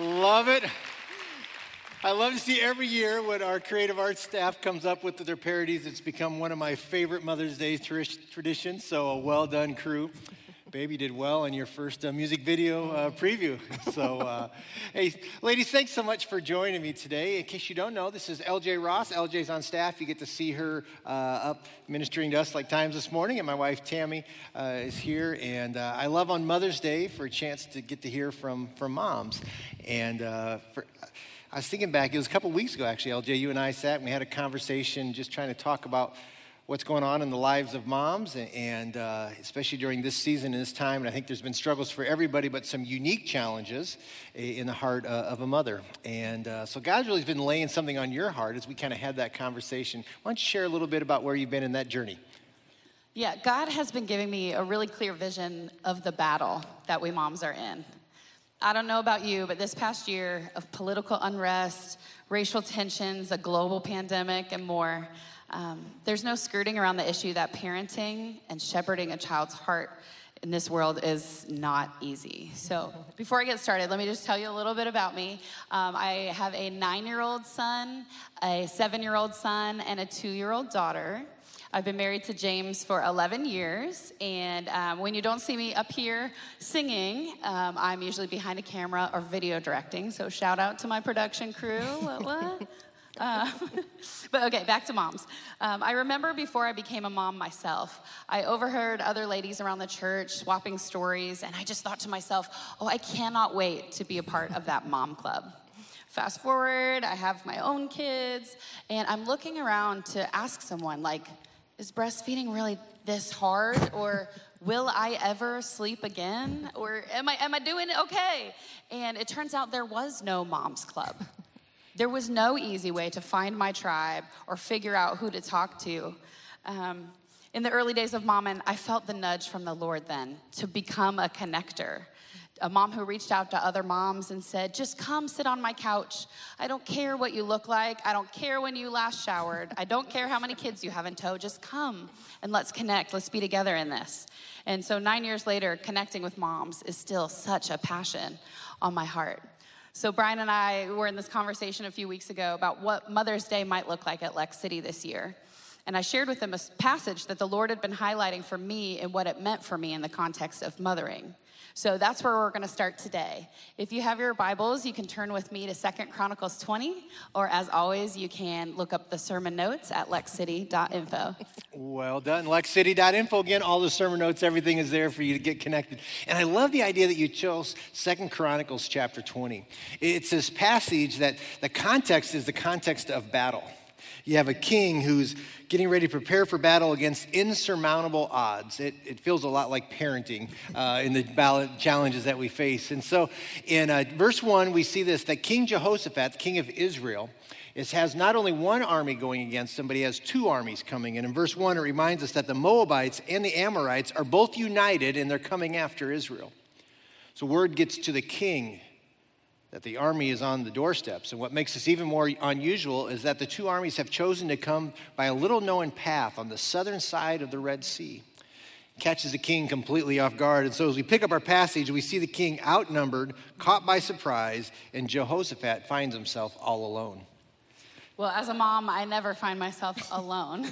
Love it. I love to see every year when our creative arts staff comes up with their parodies. It's become one of my favorite Mother's Day traditions. So, a well done, crew. Baby did well in your first uh, music video uh, preview. So, uh, hey, ladies, thanks so much for joining me today. In case you don't know, this is LJ Ross. LJ's on staff. You get to see her uh, up ministering to us like times this morning. And my wife Tammy uh, is here. And uh, I love on Mother's Day for a chance to get to hear from from moms. And for, I was thinking back, it was a couple weeks ago actually, LJ. You and I sat and we had a conversation just trying to talk about what's going on in the lives of moms, and uh, especially during this season and this time. And I think there's been struggles for everybody, but some unique challenges in the heart uh, of a mother. And uh, so God's really been laying something on your heart as we kind of had that conversation. Why don't you share a little bit about where you've been in that journey? Yeah, God has been giving me a really clear vision of the battle that we moms are in. I don't know about you, but this past year of political unrest, racial tensions, a global pandemic, and more, um, there's no skirting around the issue that parenting and shepherding a child's heart in this world is not easy. So, before I get started, let me just tell you a little bit about me. Um, I have a nine year old son, a seven year old son, and a two year old daughter. I've been married to James for 11 years, and um, when you don't see me up here singing, um, I'm usually behind a camera or video directing. So, shout out to my production crew. What? what? Uh, but okay, back to moms. Um, I remember before I became a mom myself, I overheard other ladies around the church swapping stories, and I just thought to myself, oh, I cannot wait to be a part of that mom club. Fast forward, I have my own kids, and I'm looking around to ask someone, like, is breastfeeding really this hard? Or will I ever sleep again? Or am I, am I doing okay? And it turns out there was no mom's club. There was no easy way to find my tribe or figure out who to talk to. Um, in the early days of Mammon, I felt the nudge from the Lord then to become a connector. A mom who reached out to other moms and said, Just come sit on my couch. I don't care what you look like. I don't care when you last showered. I don't care how many kids you have in tow. Just come and let's connect. Let's be together in this. And so, nine years later, connecting with moms is still such a passion on my heart. So, Brian and I were in this conversation a few weeks ago about what Mother's Day might look like at Lex City this year. And I shared with him a passage that the Lord had been highlighting for me and what it meant for me in the context of mothering. So that's where we're going to start today. If you have your Bibles, you can turn with me to Second Chronicles 20, or as always, you can look up the sermon notes at lexcity.info. Well done. Lexcity.info. Again, all the sermon notes, everything is there for you to get connected. And I love the idea that you chose Second Chronicles chapter 20. It's this passage that the context is the context of battle. You have a king who's getting ready to prepare for battle against insurmountable odds. It, it feels a lot like parenting uh, in the ballot challenges that we face. And so in uh, verse 1, we see this that King Jehoshaphat, king of Israel, is, has not only one army going against him, but he has two armies coming. And in verse 1, it reminds us that the Moabites and the Amorites are both united and they're coming after Israel. So word gets to the king that the army is on the doorsteps. And what makes this even more unusual is that the two armies have chosen to come by a little known path on the southern side of the Red Sea. catches the king completely off guard. And so as we pick up our passage, we see the king outnumbered, caught by surprise, and Jehoshaphat finds himself all alone. Well, as a mom, I never find myself alone,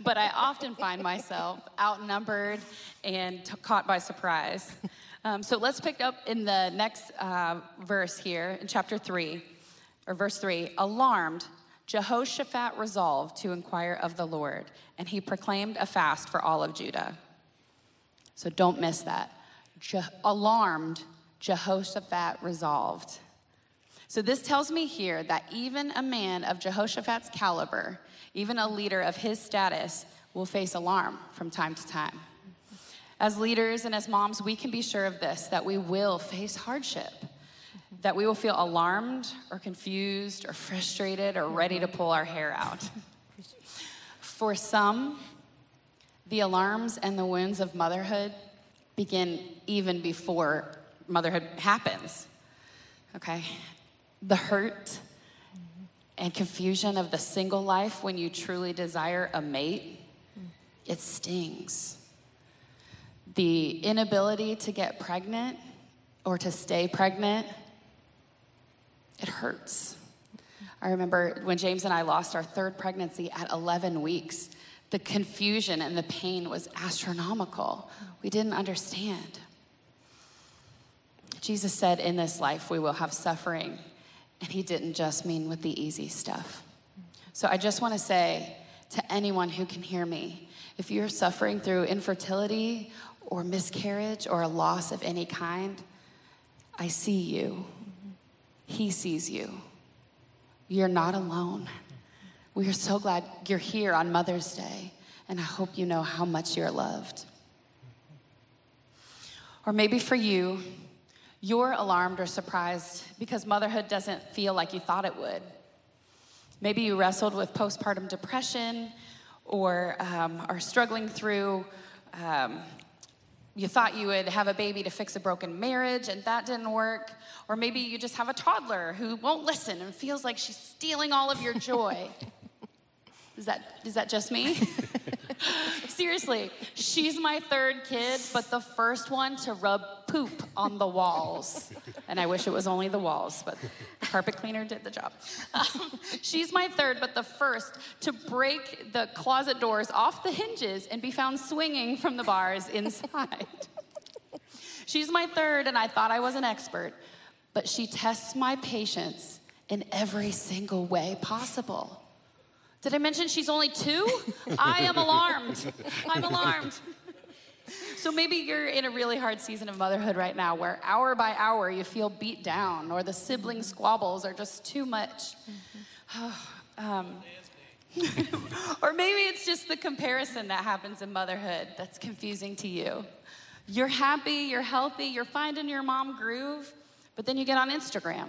but I often find myself outnumbered and t- caught by surprise. Um, so let's pick up in the next uh, verse here in chapter 3, or verse 3. Alarmed, Jehoshaphat resolved to inquire of the Lord, and he proclaimed a fast for all of Judah. So don't miss that. Je- alarmed, Jehoshaphat resolved. So this tells me here that even a man of Jehoshaphat's caliber, even a leader of his status, will face alarm from time to time. As leaders and as moms, we can be sure of this that we will face hardship, that we will feel alarmed or confused or frustrated or ready to pull our hair out. For some, the alarms and the wounds of motherhood begin even before motherhood happens. Okay? The hurt and confusion of the single life when you truly desire a mate, it stings the inability to get pregnant or to stay pregnant, it hurts. I remember when James and I lost our third pregnancy at 11 weeks, the confusion and the pain was astronomical. We didn't understand. Jesus said, In this life we will have suffering, and he didn't just mean with the easy stuff. So I just want to say to anyone who can hear me if you're suffering through infertility or miscarriage or a loss of any kind, I see you. He sees you. You're not alone. We are so glad you're here on Mother's Day, and I hope you know how much you're loved. Or maybe for you, you're alarmed or surprised because motherhood doesn't feel like you thought it would. Maybe you wrestled with postpartum depression or um, are struggling through um, you thought you would have a baby to fix a broken marriage and that didn't work. Or maybe you just have a toddler who won't listen and feels like she's stealing all of your joy. is, that, is that just me? Seriously, she's my third kid, but the first one to rub poop on the walls. And I wish it was only the walls, but the carpet cleaner did the job. Um, she's my third, but the first to break the closet doors off the hinges and be found swinging from the bars inside. she's my third, and I thought I was an expert, but she tests my patience in every single way possible. Did I mention she's only two? I am alarmed. I'm alarmed. So maybe you're in a really hard season of motherhood right now where hour by hour you feel beat down or the sibling squabbles are just too much. um, or maybe it's just the comparison that happens in motherhood that's confusing to you. You're happy, you're healthy, you're finding your mom groove, but then you get on Instagram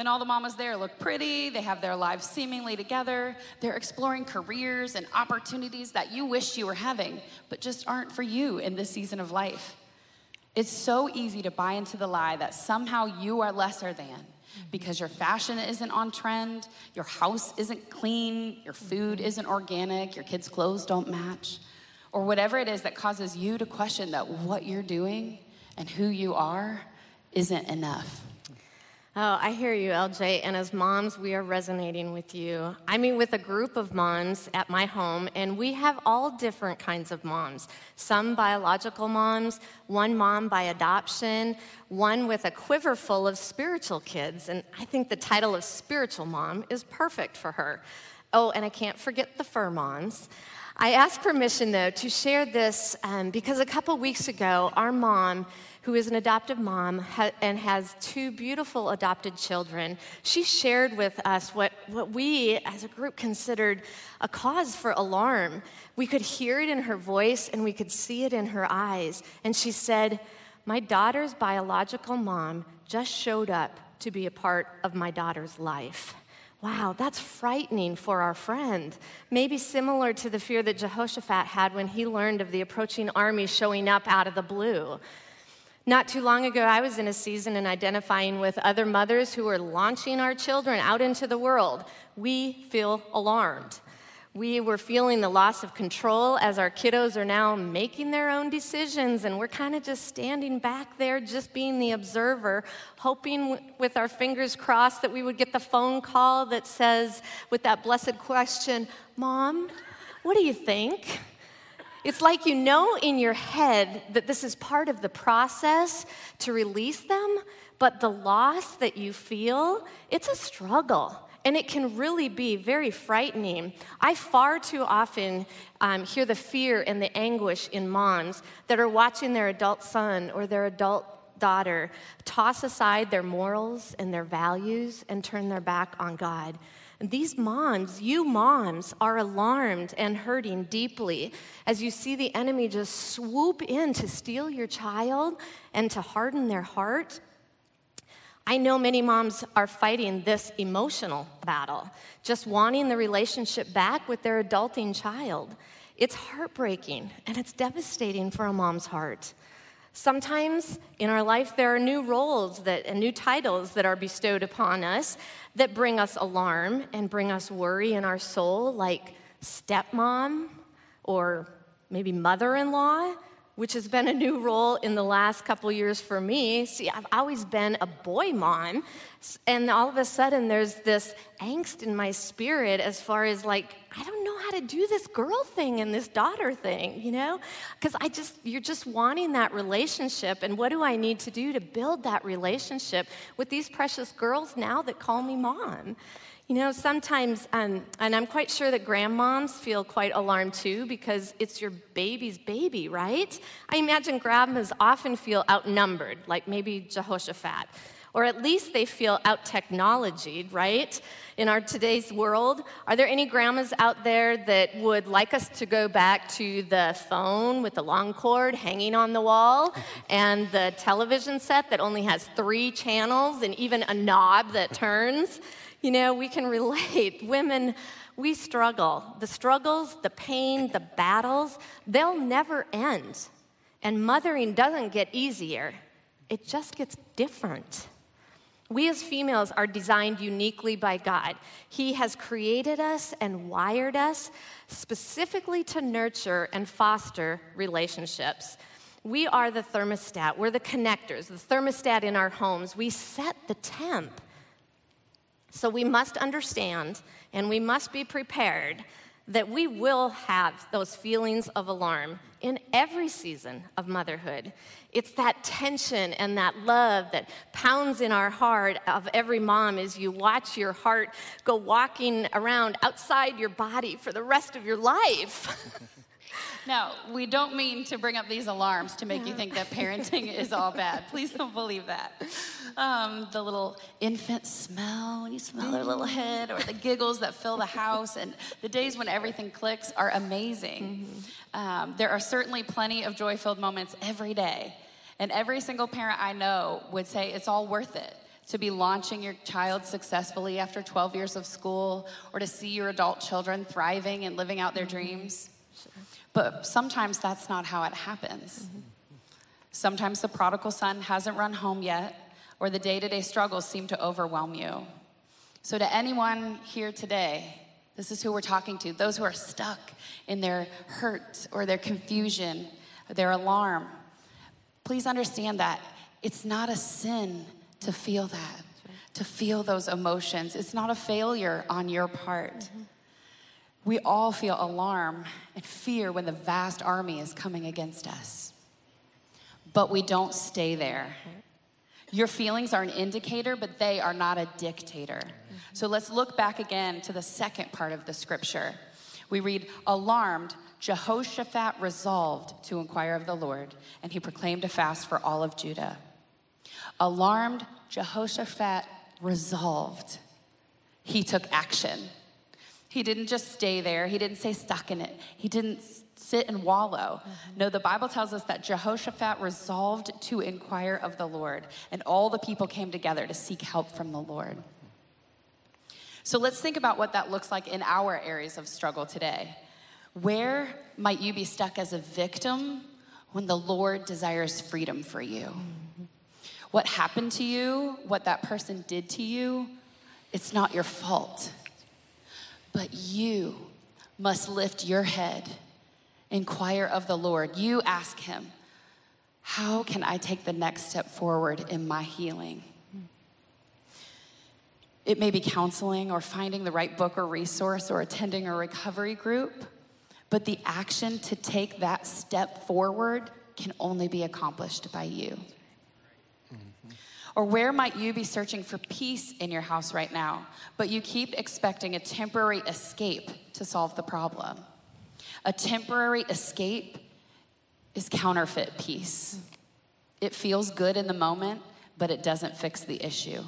and all the mamas there look pretty, they have their lives seemingly together, they're exploring careers and opportunities that you wish you were having, but just aren't for you in this season of life. It's so easy to buy into the lie that somehow you are lesser than because your fashion isn't on trend, your house isn't clean, your food isn't organic, your kids' clothes don't match, or whatever it is that causes you to question that what you're doing and who you are isn't enough. Oh, I hear you, LJ. And as moms, we are resonating with you. I mean, with a group of moms at my home, and we have all different kinds of moms. Some biological moms, one mom by adoption, one with a quiver full of spiritual kids. And I think the title of spiritual mom is perfect for her. Oh, and I can't forget the fur moms. I asked permission, though, to share this um, because a couple weeks ago, our mom who is an adoptive mom and has two beautiful adopted children, she shared with us what, what we as a group considered a cause for alarm. We could hear it in her voice and we could see it in her eyes. And she said, My daughter's biological mom just showed up to be a part of my daughter's life. Wow, that's frightening for our friend. Maybe similar to the fear that Jehoshaphat had when he learned of the approaching army showing up out of the blue. Not too long ago, I was in a season in identifying with other mothers who were launching our children out into the world. We feel alarmed. We were feeling the loss of control as our kiddos are now making their own decisions, and we're kind of just standing back there, just being the observer, hoping with our fingers crossed that we would get the phone call that says, with that blessed question, Mom, what do you think? It's like you know in your head that this is part of the process to release them, but the loss that you feel, it's a struggle. And it can really be very frightening. I far too often um, hear the fear and the anguish in moms that are watching their adult son or their adult daughter toss aside their morals and their values and turn their back on God. These moms, you moms, are alarmed and hurting deeply as you see the enemy just swoop in to steal your child and to harden their heart. I know many moms are fighting this emotional battle, just wanting the relationship back with their adulting child. It's heartbreaking and it's devastating for a mom's heart. Sometimes in our life, there are new roles that, and new titles that are bestowed upon us that bring us alarm and bring us worry in our soul, like stepmom or maybe mother in law which has been a new role in the last couple years for me. See, I've always been a boy mom, and all of a sudden there's this angst in my spirit as far as like, I don't how to do this girl thing and this daughter thing, you know? Because I just, you're just wanting that relationship, and what do I need to do to build that relationship with these precious girls now that call me mom? You know, sometimes, um, and I'm quite sure that grandmoms feel quite alarmed too because it's your baby's baby, right? I imagine grandmas often feel outnumbered, like maybe Jehoshaphat, or at least they feel out technologied, right? In our today's world, are there any grandmas out there that would like us to go back to the phone with the long cord hanging on the wall and the television set that only has three channels and even a knob that turns? You know, we can relate. Women, we struggle. The struggles, the pain, the battles, they'll never end. And mothering doesn't get easier, it just gets different. We as females are designed uniquely by God. He has created us and wired us specifically to nurture and foster relationships. We are the thermostat, we're the connectors, the thermostat in our homes. We set the temp. So we must understand and we must be prepared that we will have those feelings of alarm in every season of motherhood. It's that tension and that love that pounds in our heart of every mom as you watch your heart go walking around outside your body for the rest of your life. Now, we don't mean to bring up these alarms to make you think that parenting is all bad. Please don't believe that. Um, the little infant smell when you smell their little head, or the giggles that fill the house, and the days when everything clicks are amazing. Mm-hmm. Um, there are certainly plenty of joy filled moments every day. And every single parent I know would say it's all worth it to be launching your child successfully after 12 years of school or to see your adult children thriving and living out their mm-hmm. Dreams. But sometimes that's not how it happens. Mm-hmm. Sometimes the prodigal son hasn't run home yet, or the day to day struggles seem to overwhelm you. So, to anyone here today, this is who we're talking to those who are stuck in their hurt or their confusion, or their alarm. Please understand that it's not a sin to feel that, to feel those emotions. It's not a failure on your part. Mm-hmm. We all feel alarm and fear when the vast army is coming against us. But we don't stay there. Your feelings are an indicator, but they are not a dictator. So let's look back again to the second part of the scripture. We read, Alarmed, Jehoshaphat resolved to inquire of the Lord, and he proclaimed a fast for all of Judah. Alarmed, Jehoshaphat resolved. He took action. He didn't just stay there, he didn't stay stuck in it, he didn't sit and wallow. Mm-hmm. No, the Bible tells us that Jehoshaphat resolved to inquire of the Lord, and all the people came together to seek help from the Lord. So let's think about what that looks like in our areas of struggle today. Where might you be stuck as a victim when the Lord desires freedom for you? Mm-hmm. What happened to you, what that person did to you, it's not your fault. But you must lift your head, inquire of the Lord. You ask Him, How can I take the next step forward in my healing? It may be counseling or finding the right book or resource or attending a recovery group, but the action to take that step forward can only be accomplished by you. Or where might you be searching for peace in your house right now, but you keep expecting a temporary escape to solve the problem? A temporary escape is counterfeit peace. It feels good in the moment, but it doesn't fix the issue.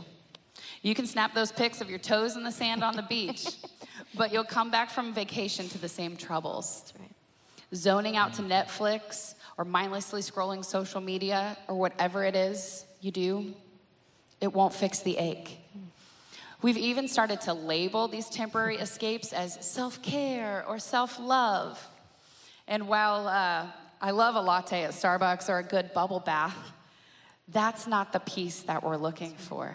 You can snap those pics of your toes in the sand on the beach, but you'll come back from vacation to the same troubles. Right. Zoning out to Netflix or mindlessly scrolling social media or whatever it is you do it won't fix the ache. We've even started to label these temporary escapes as self care or self love. And while uh, I love a latte at Starbucks or a good bubble bath, that's not the peace that we're looking for.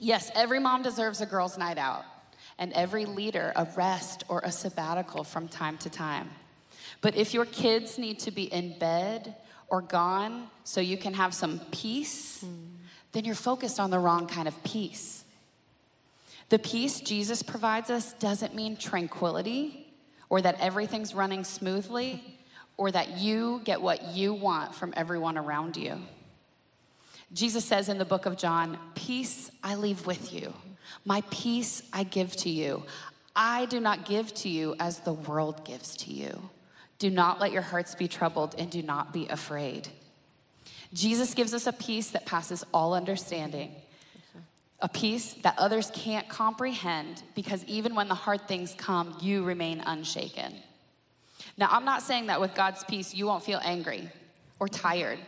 Yes, every mom deserves a girl's night out, and every leader a rest or a sabbatical from time to time. But if your kids need to be in bed or gone so you can have some peace, mm. Then you're focused on the wrong kind of peace. The peace Jesus provides us doesn't mean tranquility or that everything's running smoothly or that you get what you want from everyone around you. Jesus says in the book of John, Peace I leave with you, my peace I give to you. I do not give to you as the world gives to you. Do not let your hearts be troubled and do not be afraid. Jesus gives us a peace that passes all understanding, a peace that others can't comprehend because even when the hard things come, you remain unshaken. Now, I'm not saying that with God's peace, you won't feel angry or tired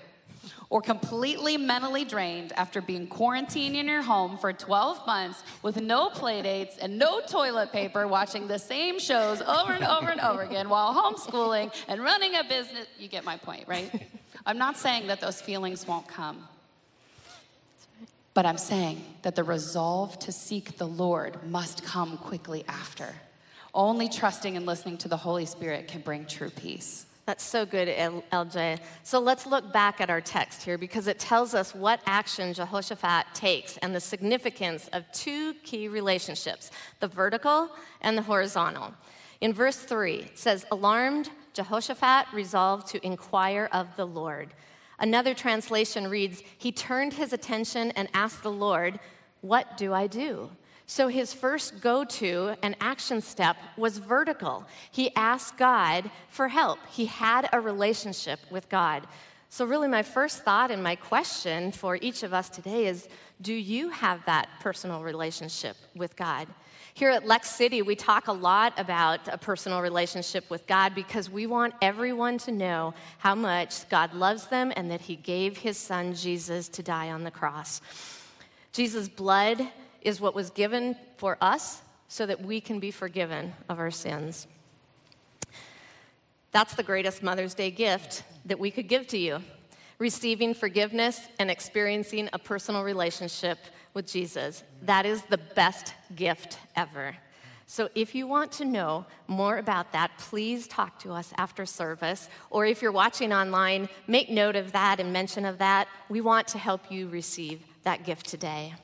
or completely mentally drained after being quarantined in your home for 12 months with no playdates and no toilet paper, watching the same shows over and over and over again while homeschooling and running a business. You get my point, right? I'm not saying that those feelings won't come. But I'm saying that the resolve to seek the Lord must come quickly after. Only trusting and listening to the Holy Spirit can bring true peace. That's so good, LJ. So let's look back at our text here because it tells us what action Jehoshaphat takes and the significance of two key relationships the vertical and the horizontal. In verse 3, it says, Alarmed, Jehoshaphat resolved to inquire of the Lord. Another translation reads, He turned his attention and asked the Lord, What do I do? So his first go to and action step was vertical. He asked God for help, he had a relationship with God. So, really, my first thought and my question for each of us today is do you have that personal relationship with God? Here at Lex City, we talk a lot about a personal relationship with God because we want everyone to know how much God loves them and that He gave His Son Jesus to die on the cross. Jesus' blood is what was given for us so that we can be forgiven of our sins. That's the greatest Mother's Day gift that we could give to you receiving forgiveness and experiencing a personal relationship with Jesus. That is the best gift ever. So, if you want to know more about that, please talk to us after service. Or if you're watching online, make note of that and mention of that. We want to help you receive that gift today.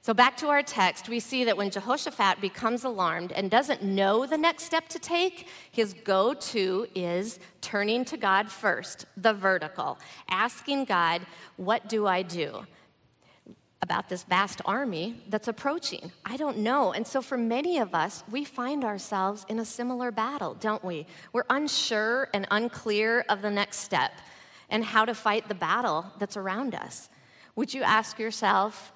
So, back to our text, we see that when Jehoshaphat becomes alarmed and doesn't know the next step to take, his go to is turning to God first, the vertical, asking God, What do I do? About this vast army that's approaching. I don't know. And so, for many of us, we find ourselves in a similar battle, don't we? We're unsure and unclear of the next step and how to fight the battle that's around us. Would you ask yourself,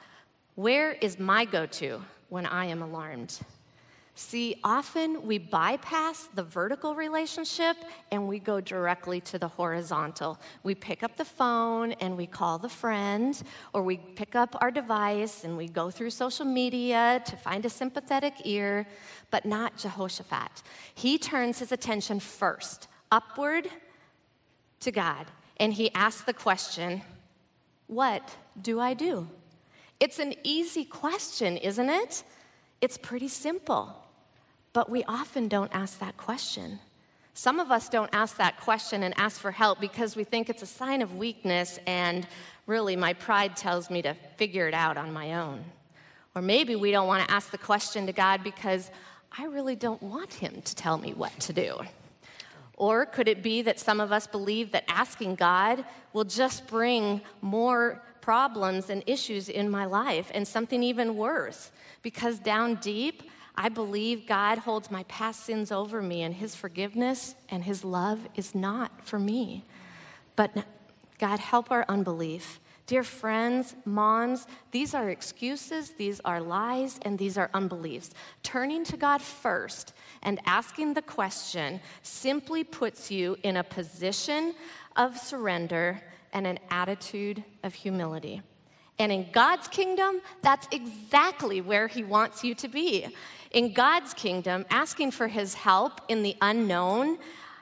where is my go to when I am alarmed? See, often we bypass the vertical relationship and we go directly to the horizontal. We pick up the phone and we call the friend, or we pick up our device and we go through social media to find a sympathetic ear, but not Jehoshaphat. He turns his attention first upward to God and he asks the question, What do I do? It's an easy question, isn't it? It's pretty simple. But we often don't ask that question. Some of us don't ask that question and ask for help because we think it's a sign of weakness and really my pride tells me to figure it out on my own. Or maybe we don't want to ask the question to God because I really don't want Him to tell me what to do. Or could it be that some of us believe that asking God will just bring more problems and issues in my life, and something even worse. Because down deep, I believe God holds my past sins over me, and His forgiveness and His love is not for me. But God, help our unbelief. Dear friends, moms, these are excuses, these are lies, and these are unbeliefs. Turning to God first and asking the question simply puts you in a position of surrender and an attitude of humility. And in God's kingdom, that's exactly where He wants you to be. In God's kingdom, asking for His help in the unknown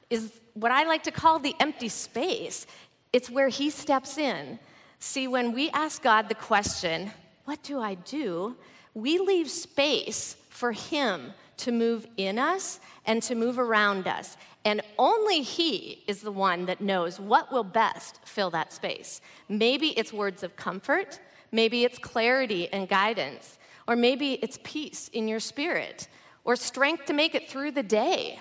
is what I like to call the empty space. It's where He steps in. See, when we ask God the question, What do I do? we leave space for Him to move in us and to move around us. And only He is the one that knows what will best fill that space. Maybe it's words of comfort, maybe it's clarity and guidance, or maybe it's peace in your spirit, or strength to make it through the day.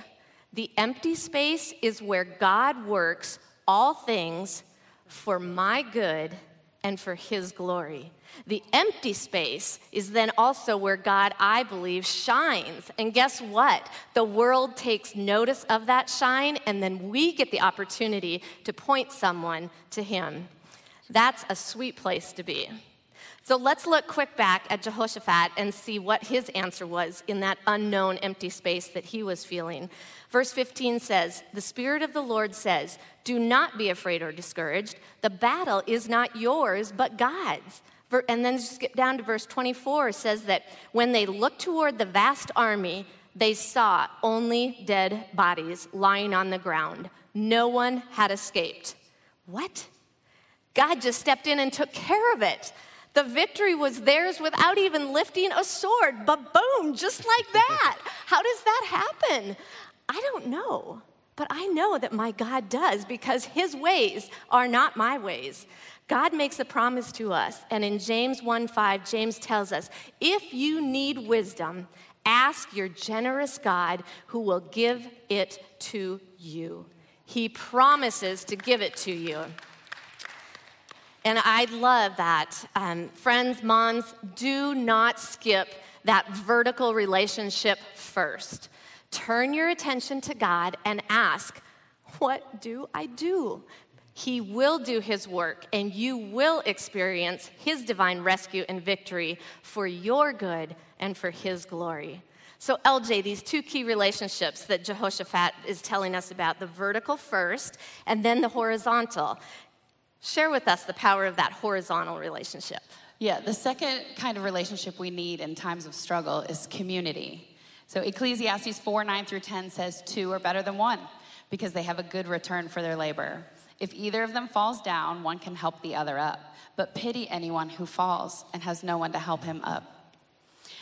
The empty space is where God works all things for my good and for His glory. The empty space is then also where God, I believe, shines. And guess what? The world takes notice of that shine, and then we get the opportunity to point someone to Him. That's a sweet place to be. So let's look quick back at Jehoshaphat and see what his answer was in that unknown empty space that he was feeling. Verse 15 says, The Spirit of the Lord says, Do not be afraid or discouraged. The battle is not yours, but God's. And then skip down to verse 24 says that when they looked toward the vast army, they saw only dead bodies lying on the ground. No one had escaped. What? God just stepped in and took care of it. The victory was theirs without even lifting a sword, but boom, just like that. How does that happen? I don't know, but I know that my God does because his ways are not my ways. God makes a promise to us, and in James 1 5, James tells us if you need wisdom, ask your generous God who will give it to you. He promises to give it to you. And I love that. Um, friends, moms, do not skip that vertical relationship first. Turn your attention to God and ask, What do I do? He will do his work, and you will experience his divine rescue and victory for your good and for his glory. So, LJ, these two key relationships that Jehoshaphat is telling us about the vertical first and then the horizontal. Share with us the power of that horizontal relationship. Yeah, the second kind of relationship we need in times of struggle is community. So, Ecclesiastes 4 9 through 10 says, Two are better than one because they have a good return for their labor. If either of them falls down, one can help the other up. But pity anyone who falls and has no one to help him up.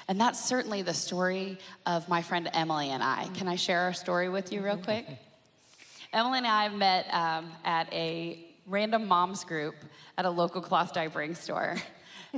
And that's certainly the story of my friend Emily and I. Can I share our story with you real quick? Emily and I met um, at a random moms group at a local cloth diapering store.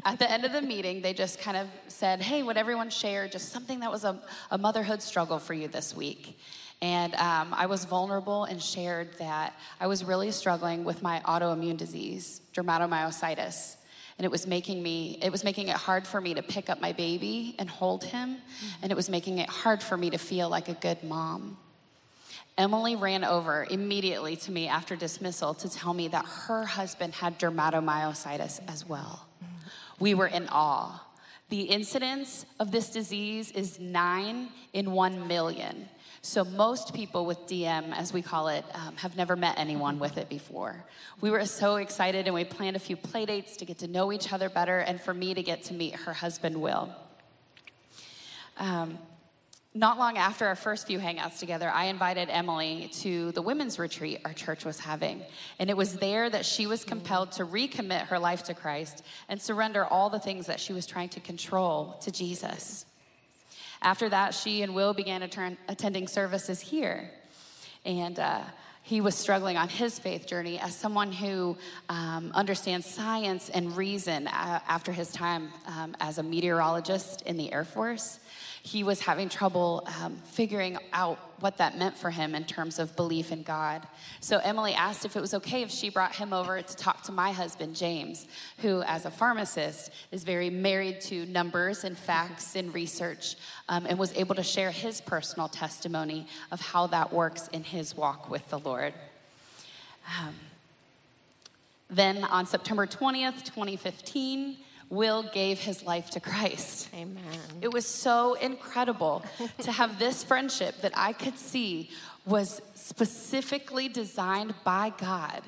at the end of the meeting, they just kind of said, Hey, would everyone share just something that was a, a motherhood struggle for you this week? And um, I was vulnerable and shared that I was really struggling with my autoimmune disease, dermatomyositis. And it was making me, it was making it hard for me to pick up my baby and hold him. And it was making it hard for me to feel like a good mom. Emily ran over immediately to me after dismissal to tell me that her husband had dermatomyositis as well. We were in awe. The incidence of this disease is nine in one million. So, most people with DM, as we call it, um, have never met anyone with it before. We were so excited and we planned a few play dates to get to know each other better and for me to get to meet her husband, Will. Um, not long after our first few hangouts together, I invited Emily to the women's retreat our church was having. And it was there that she was compelled to recommit her life to Christ and surrender all the things that she was trying to control to Jesus. After that, she and Will began attending services here. And uh, he was struggling on his faith journey as someone who um, understands science and reason uh, after his time um, as a meteorologist in the Air Force he was having trouble um, figuring out what that meant for him in terms of belief in God. So Emily asked if it was okay if she brought him over to talk to my husband, James, who, as a pharmacist, is very married to numbers and facts and research, um, and was able to share his personal testimony of how that works in his walk with the Lord. Um, then on September 20th, 2015, Will gave his life to Christ. Amen. It was so incredible to have this friendship that I could see was specifically designed by God.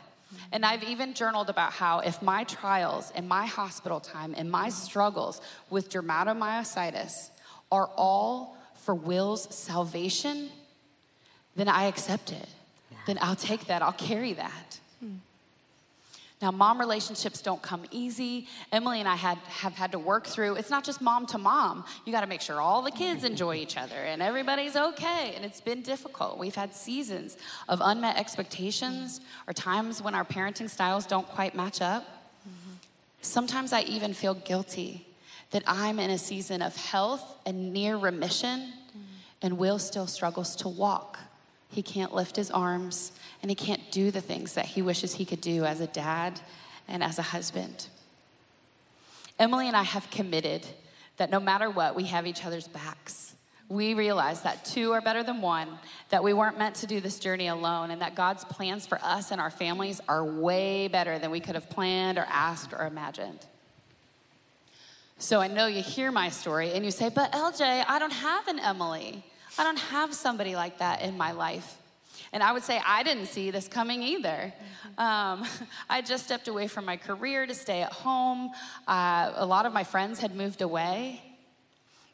And I've even journaled about how if my trials and my hospital time and my struggles with dermatomyositis are all for Will's salvation, then I accept it. Then I'll take that, I'll carry that. Hmm. Now, mom relationships don't come easy. Emily and I had, have had to work through. It's not just mom to mom. You got to make sure all the kids enjoy each other and everybody's okay. And it's been difficult. We've had seasons of unmet expectations or times when our parenting styles don't quite match up. Sometimes I even feel guilty that I'm in a season of health and near remission, and Will still struggles to walk. He can't lift his arms and he can't do the things that he wishes he could do as a dad and as a husband. Emily and I have committed that no matter what, we have each other's backs. We realize that two are better than one, that we weren't meant to do this journey alone, and that God's plans for us and our families are way better than we could have planned or asked or imagined. So I know you hear my story and you say, But LJ, I don't have an Emily. I don't have somebody like that in my life. And I would say I didn't see this coming either. Um, I just stepped away from my career to stay at home. Uh, a lot of my friends had moved away.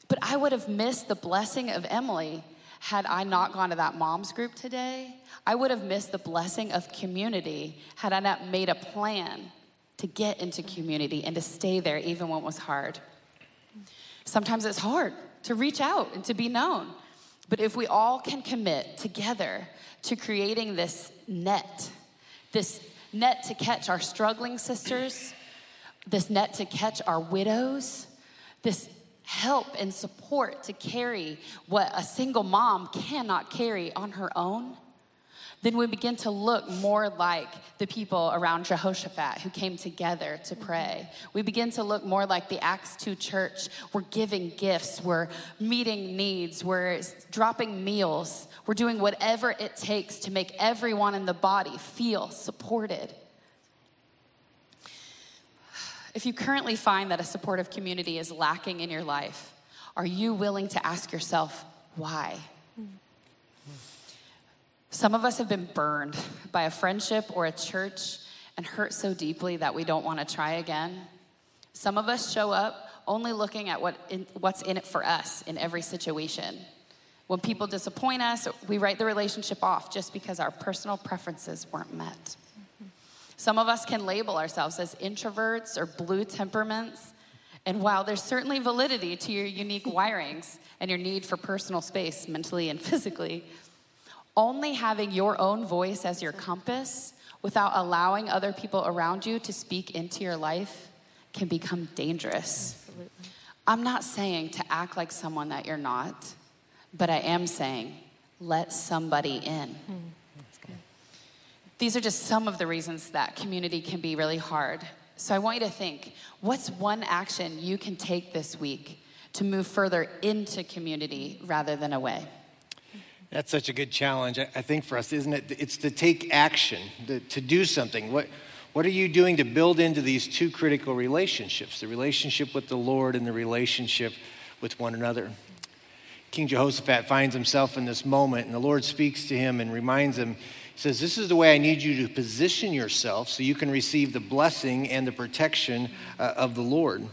But I would have missed the blessing of Emily had I not gone to that mom's group today. I would have missed the blessing of community had I not made a plan to get into community and to stay there even when it was hard. Sometimes it's hard to reach out and to be known. But if we all can commit together to creating this net, this net to catch our struggling sisters, this net to catch our widows, this help and support to carry what a single mom cannot carry on her own, then we begin to look more like the people around Jehoshaphat who came together to pray. We begin to look more like the Acts 2 church. We're giving gifts, we're meeting needs, we're dropping meals, we're doing whatever it takes to make everyone in the body feel supported. If you currently find that a supportive community is lacking in your life, are you willing to ask yourself why? Some of us have been burned by a friendship or a church and hurt so deeply that we don't want to try again. Some of us show up only looking at what in, what's in it for us in every situation. When people disappoint us, we write the relationship off just because our personal preferences weren't met. Some of us can label ourselves as introverts or blue temperaments. And while there's certainly validity to your unique wirings and your need for personal space mentally and physically, only having your own voice as your compass without allowing other people around you to speak into your life can become dangerous. Absolutely. I'm not saying to act like someone that you're not, but I am saying let somebody in. Mm, These are just some of the reasons that community can be really hard. So I want you to think what's one action you can take this week to move further into community rather than away? That's such a good challenge, I think, for us, isn't it? It's to take action, to, do something. What, what are you doing to build into these two critical relationships the relationship with the Lord and the relationship with one another? King Jehoshaphat finds himself in this moment, and the Lord speaks to him and reminds him, He says, This is the way I need you to position yourself so you can receive the blessing and the protection uh, of the Lord.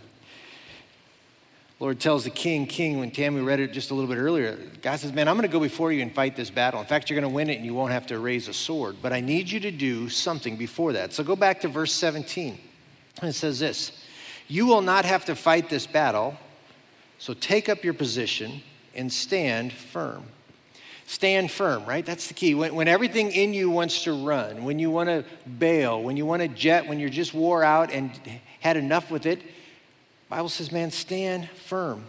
Lord tells the king, King, when Tammy read it just a little bit earlier, God says, Man, I'm going to go before you and fight this battle. In fact, you're going to win it and you won't have to raise a sword. But I need you to do something before that. So go back to verse 17. And it says this You will not have to fight this battle, so take up your position and stand firm. Stand firm, right? That's the key. When, when everything in you wants to run, when you want to bail, when you want to jet, when you're just wore out and had enough with it, Bible says, man, stand firm.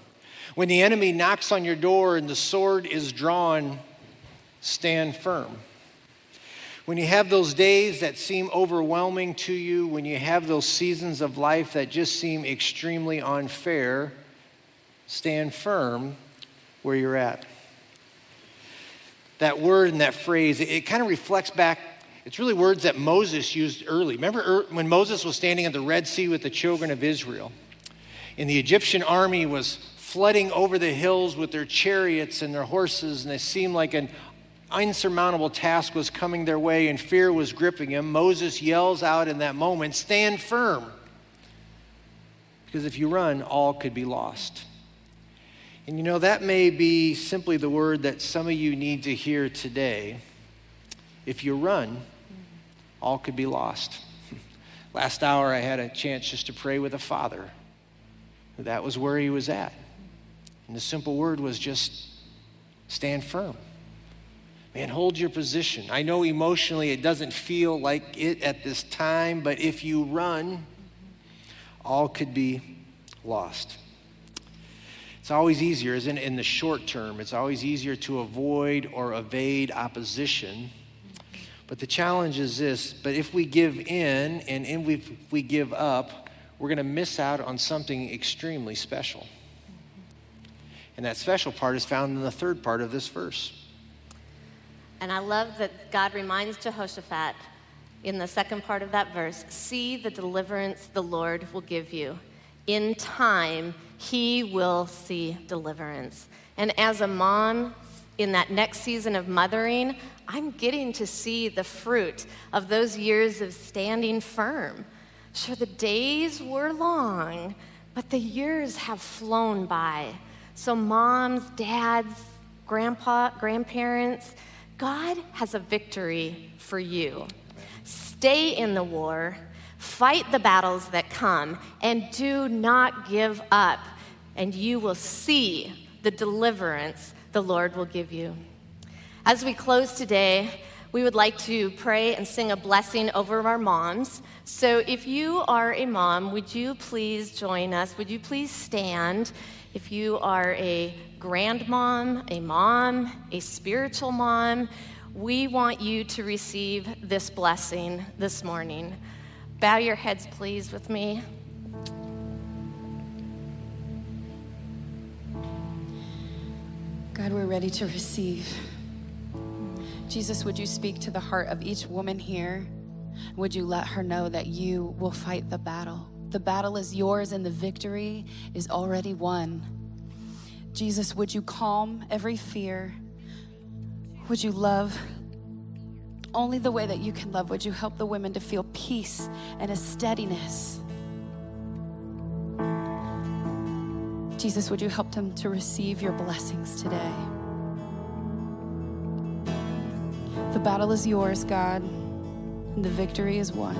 When the enemy knocks on your door and the sword is drawn, stand firm. When you have those days that seem overwhelming to you, when you have those seasons of life that just seem extremely unfair, stand firm where you're at. That word and that phrase, it, it kind of reflects back. It's really words that Moses used early. Remember er, when Moses was standing at the Red Sea with the children of Israel? And the Egyptian army was flooding over the hills with their chariots and their horses, and it seemed like an insurmountable task was coming their way, and fear was gripping him. Moses yells out in that moment, Stand firm. Because if you run, all could be lost. And you know, that may be simply the word that some of you need to hear today. If you run, all could be lost. Last hour, I had a chance just to pray with a father. That was where he was at. And the simple word was just stand firm. Man, hold your position. I know emotionally it doesn't feel like it at this time, but if you run, all could be lost. It's always easier, isn't it, in the short term? It's always easier to avoid or evade opposition. But the challenge is this but if we give in and if we give up, we're going to miss out on something extremely special. And that special part is found in the third part of this verse. And I love that God reminds Jehoshaphat in the second part of that verse see the deliverance the Lord will give you. In time, he will see deliverance. And as a mom, in that next season of mothering, I'm getting to see the fruit of those years of standing firm. Sure, the days were long, but the years have flown by. So, moms, dads, grandpa, grandparents, God has a victory for you. Stay in the war Fight the battles that come and do not give up, and you will see the deliverance the Lord will give you. As we close today, we would like to pray and sing a blessing over our moms. So if you are a mom, would you please join us? Would you please stand? If you are a grandmom, a mom, a spiritual mom, we want you to receive this blessing this morning. Bow your heads, please, with me. God, we're ready to receive. Jesus, would you speak to the heart of each woman here? Would you let her know that you will fight the battle? The battle is yours and the victory is already won. Jesus, would you calm every fear? Would you love only the way that you can love would you help the women to feel peace and a steadiness. Jesus, would you help them to receive your blessings today? The battle is yours, God, and the victory is won.